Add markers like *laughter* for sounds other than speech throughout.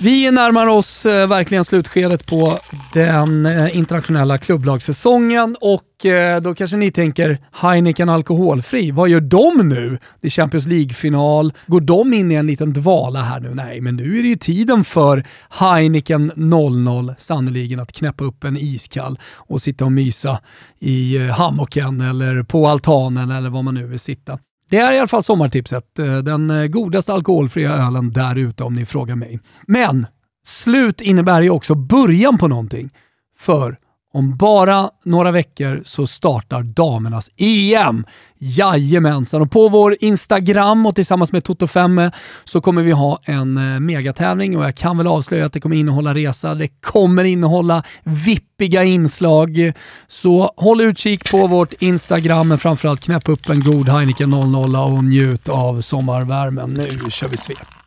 Vi närmar oss eh, verkligen slutskedet på den eh, internationella klubblagssäsongen och eh, då kanske ni tänker Heineken alkoholfri, vad gör de nu? Det är Champions League-final, går de in i en liten dvala här nu? Nej, men nu är det ju tiden för Heineken 00 sannoliken att knäppa upp en iskall och sitta och mysa i eh, hammocken eller på altanen eller var man nu vill sitta. Det är i alla fall sommartipset. Eh, den eh, godaste alkoholfria ölen där ute om ni frågar mig. Men slut innebär ju också början på någonting. För om bara några veckor så startar damernas EM. Jajamensan! Och på vår Instagram och tillsammans med Toto5 så kommer vi ha en eh, megatävling och jag kan väl avslöja att det kommer innehålla resa. Det kommer innehålla vippiga inslag. Så håll utkik på vårt Instagram, men framförallt knäpp upp en god Heineken 00 och njut av sommarvärmen. Nu kör vi svep!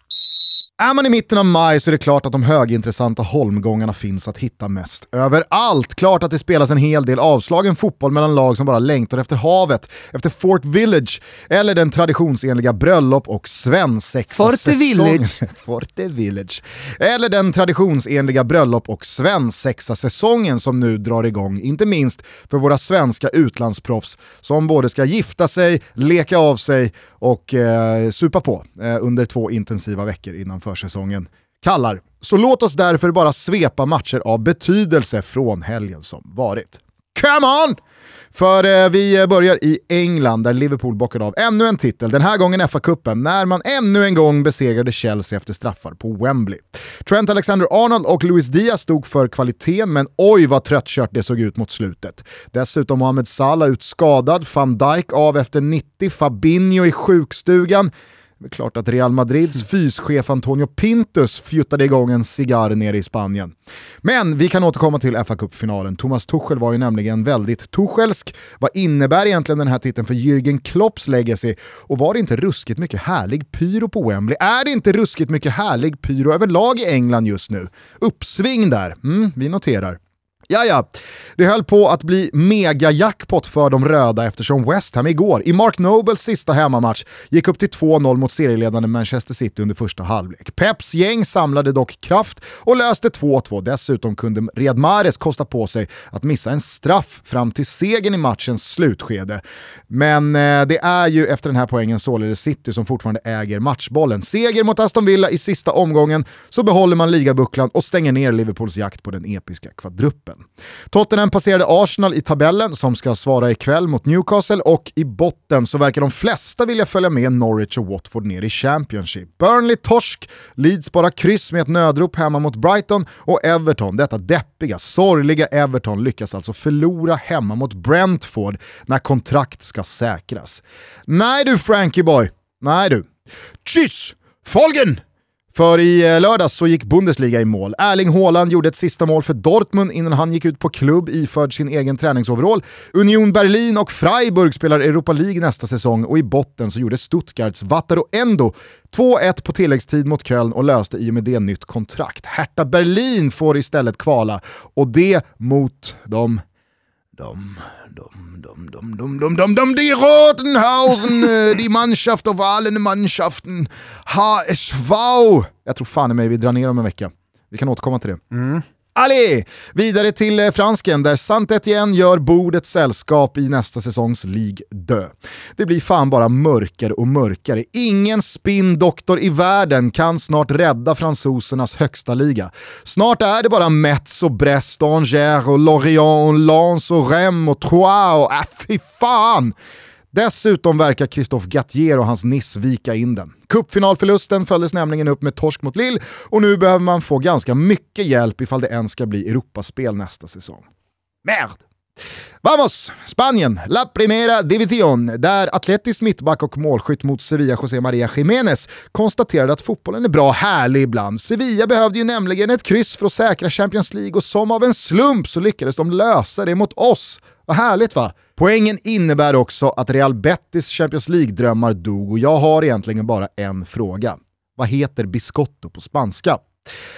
Är man i mitten av maj så är det klart att de högintressanta holmgångarna finns att hitta mest överallt. Klart att det spelas en hel del avslagen fotboll mellan lag som bara längtar efter havet, efter Fort Village eller den traditionsenliga bröllop och svensexa Forte Village. *laughs* Forte Village. Eller den traditionsenliga bröllop och svensexa säsongen som nu drar igång, inte minst för våra svenska utlandsproffs som både ska gifta sig, leka av sig och eh, supa på eh, under två intensiva veckor innan försäsongen kallar. Så låt oss därför bara svepa matcher av betydelse från helgen som varit. Come on! För eh, vi börjar i England där Liverpool bockade av ännu en titel, den här gången FA-cupen, när man ännu en gång besegrade Chelsea efter straffar på Wembley. Trent Alexander-Arnold och Luis Diaz stod för kvaliteten, men oj vad tröttkört det såg ut mot slutet. Dessutom Mohamed Salah ut skadad, van Dijk av efter 90, Fabinho i sjukstugan. Det är klart att Real Madrids fyschef Antonio Pintus fjuttade igång en cigarr nere i Spanien. Men vi kan återkomma till fa Cup-finalen. Thomas Tuchel var ju nämligen väldigt Tuchelsk. Vad innebär egentligen den här titeln för Jürgen Klopps legacy? Och var det inte ruskigt mycket härlig pyro på Wembley? Är det inte ruskigt mycket härlig pyro överlag i England just nu? Uppsving där, mm, vi noterar. Ja, ja. Det höll på att bli mega-jackpot för de röda eftersom West Ham igår, i Mark Nobles sista hemmamatch, gick upp till 2-0 mot serieledande Manchester City under första halvlek. Peps gäng samlade dock kraft och löste 2-2. Dessutom kunde Riyad Mahrez kosta på sig att missa en straff fram till segern i matchens slutskede. Men eh, det är ju efter den här poängen således City som fortfarande äger matchbollen. Seger mot Aston Villa i sista omgången så behåller man ligabucklan och stänger ner Liverpools jakt på den episka kvadruppen. Tottenham passerade Arsenal i tabellen som ska svara ikväll mot Newcastle och i botten så verkar de flesta vilja följa med Norwich och Watford ner i Championship. Burnley torsk, Leeds bara kryss med ett nödrop hemma mot Brighton och Everton, detta deppiga, sorgliga Everton lyckas alltså förlora hemma mot Brentford när kontrakt ska säkras. Nej du Frankie boy, nej du. Tschüss! Folgen! För i eh, lördags så gick Bundesliga i mål. Erling Haaland gjorde ett sista mål för Dortmund innan han gick ut på klubb iförd sin egen träningsoverall. Union Berlin och Freiburg spelar Europa League nästa säsong och i botten så gjorde Stuttgarts Wataru Endo 2-1 på tilläggstid mot Köln och löste i och med det nytt kontrakt. Hertha Berlin får istället kvala och det mot de... de... Dum, dum, dum, dum, dum, dum, dum, die Rotenhausen, die Mannschaft av allen Mannschaften, HSV. Jag tror fan i mig vi drar ner om en vecka. Vi kan återkomma till det. Mm. Allez! Vidare till eh, fransken där Saint-Étienne gör bordet sällskap i nästa säsongs Ligue 2. Det blir fan bara mörkare och mörkare. Ingen spinndoktor i världen kan snart rädda fransosernas högsta liga. Snart är det bara Metz och Brest, Angers och Lorient, och Lens och Rennes och Troyes och äh, fy fan! Dessutom verkar Christophe Gattier och hans Nice vika in den. Cupfinalförlusten följdes nämligen upp med torsk mot Lille och nu behöver man få ganska mycket hjälp ifall det ens ska bli Europaspel nästa säsong. Merd! Vamos! Spanien, La Primera Division, där atletisk mittback och målskytt mot Sevilla José Maria Jiménez konstaterade att fotbollen är bra härlig ibland. Sevilla behövde ju nämligen ett kryss för att säkra Champions League och som av en slump så lyckades de lösa det mot oss. Vad härligt va? Poängen innebär också att Real Betis Champions League-drömmar dog och jag har egentligen bara en fråga. Vad heter biscotto på spanska?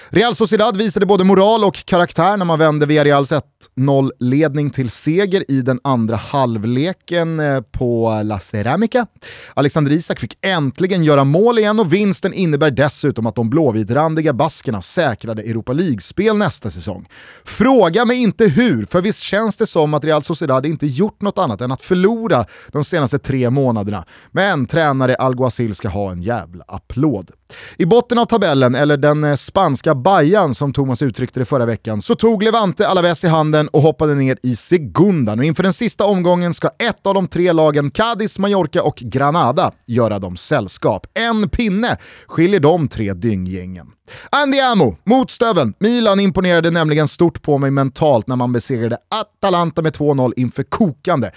Real Sociedad visade både moral och karaktär när man vände Villareals 1-0-ledning till seger i den andra halvleken eh, på La Ceramica. Alexander Isak fick äntligen göra mål igen och vinsten innebär dessutom att de blåvitrandiga baskerna säkrade Europa League-spel nästa säsong. Fråga mig inte hur, för visst känns det som att Real Sociedad inte gjort något annat än att förlora de senaste tre månaderna. Men tränare Alguacil ska ha en jävla applåd. I botten av tabellen, eller den eh, spanska bajan som Thomas uttryckte det förra veckan, så tog Levante Alaves i handen och hoppade ner i segundan. Och inför den sista omgången ska ett av de tre lagen, Cadiz, Mallorca och Granada, göra dem sällskap. En pinne skiljer de tre dynggängen. Andiamo, mot stöveln! Milan imponerade nämligen stort på mig mentalt när man besegrade Atalanta med 2-0 inför kokande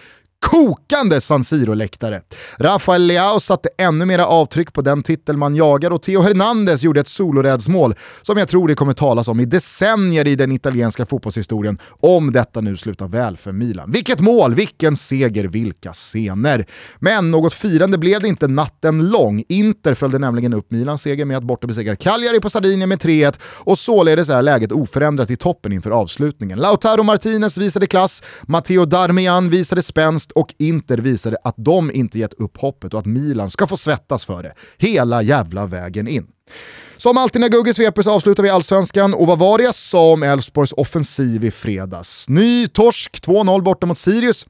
kokande San Siro-läktare. Rafael Leao satte ännu mera avtryck på den titel man jagar och Theo Hernandez gjorde ett solorädsmål som jag tror det kommer talas om i decennier i den italienska fotbollshistorien om detta nu slutar väl för Milan. Vilket mål, vilken seger, vilka scener! Men något firande blev det inte natten lång. Inter följde nämligen upp Milans seger med att borta besegra Cagliari på Sardinien med 3-1 och således är läget oförändrat i toppen inför avslutningen. Lautaro Martinez visade klass, Matteo Darmian visade spänst och Inter visade att de inte gett upp hoppet och att Milan ska få svettas för det hela jävla vägen in. Som alltid när Gugge sveper så avslutar vi allsvenskan och vad var det jag sa om Elfsborgs offensiv i fredags? Ny torsk, 2-0 borta mot Sirius.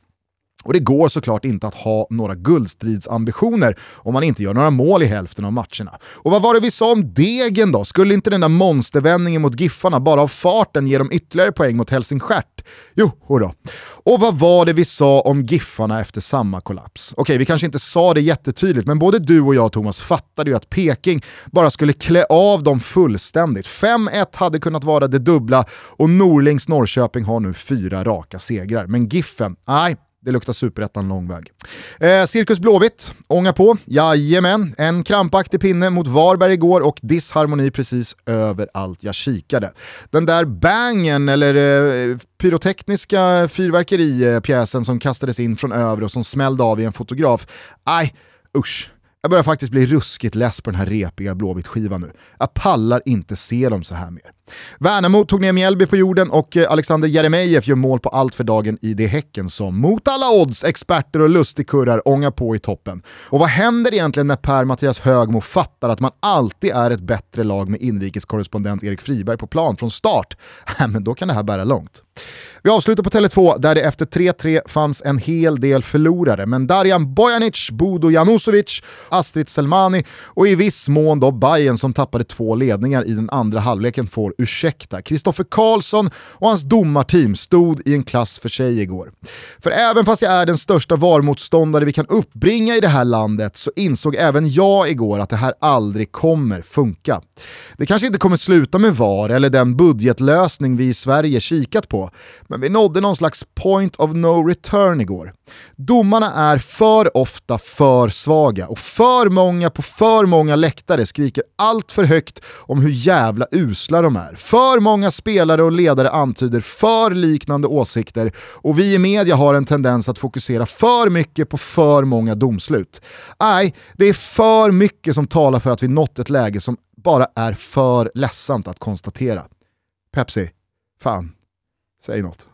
Och det går såklart inte att ha några guldstridsambitioner om man inte gör några mål i hälften av matcherna. Och vad var det vi sa om Degen då? Skulle inte den där monstervändningen mot Giffarna bara av farten ge dem ytterligare poäng mot Helsingstjärt? Jo, då. Och vad var det vi sa om Giffarna efter samma kollaps? Okej, vi kanske inte sa det jättetydligt, men både du och jag Thomas fattade ju att Peking bara skulle klä av dem fullständigt. 5-1 hade kunnat vara det dubbla och Norlings Norrköping har nu fyra raka segrar. Men Giffen, nej, det luktar superettan lång väg. Eh, Cirkus Blåvitt, ånga på. Jajamän, en krampaktig pinne mot Varberg igår och disharmoni precis överallt jag kikade. Den där bangen, eller eh, pyrotekniska fyrverkeripjäsen som kastades in från övre och som smällde av i en fotograf. Aj, usch. Jag börjar faktiskt bli ruskigt less på den här repiga Blåvitt-skivan nu. Jag pallar inte se dem så här mer. Värnamo tog ner Mjällby på jorden och eh, Alexander Jeremejeff gör mål på allt för dagen i det Häcken som mot alla odds, experter och lustigkurrar ångar på i toppen. Och vad händer egentligen när Per-Mattias Högmo fattar att man alltid är ett bättre lag med inrikeskorrespondent Erik Friberg på plan från start? *laughs* men då kan det här bära långt. Vi avslutar på Tele2 där det efter 3-3 fanns en hel del förlorare, men Darjan Bojanic, Bodo Janusovic, Astrid Selmani och i viss mån då Bayern som tappade två ledningar i den andra halvleken får ursäkta. Kristoffer Karlsson och hans domarteam stod i en klass för sig igår. För även fast jag är den största VAR-motståndare vi kan uppbringa i det här landet så insåg även jag igår att det här aldrig kommer funka. Det kanske inte kommer sluta med VAR eller den budgetlösning vi i Sverige kikat på, men vi nådde någon slags point of no return igår. Domarna är för ofta för svaga och för många på för många läktare skriker allt för högt om hur jävla usla de är. För många spelare och ledare antyder för liknande åsikter och vi i media har en tendens att fokusera för mycket på för många domslut. Nej, det är för mycket som talar för att vi nått ett läge som bara är för ledsamt att konstatera. Pepsi, fan, säg något.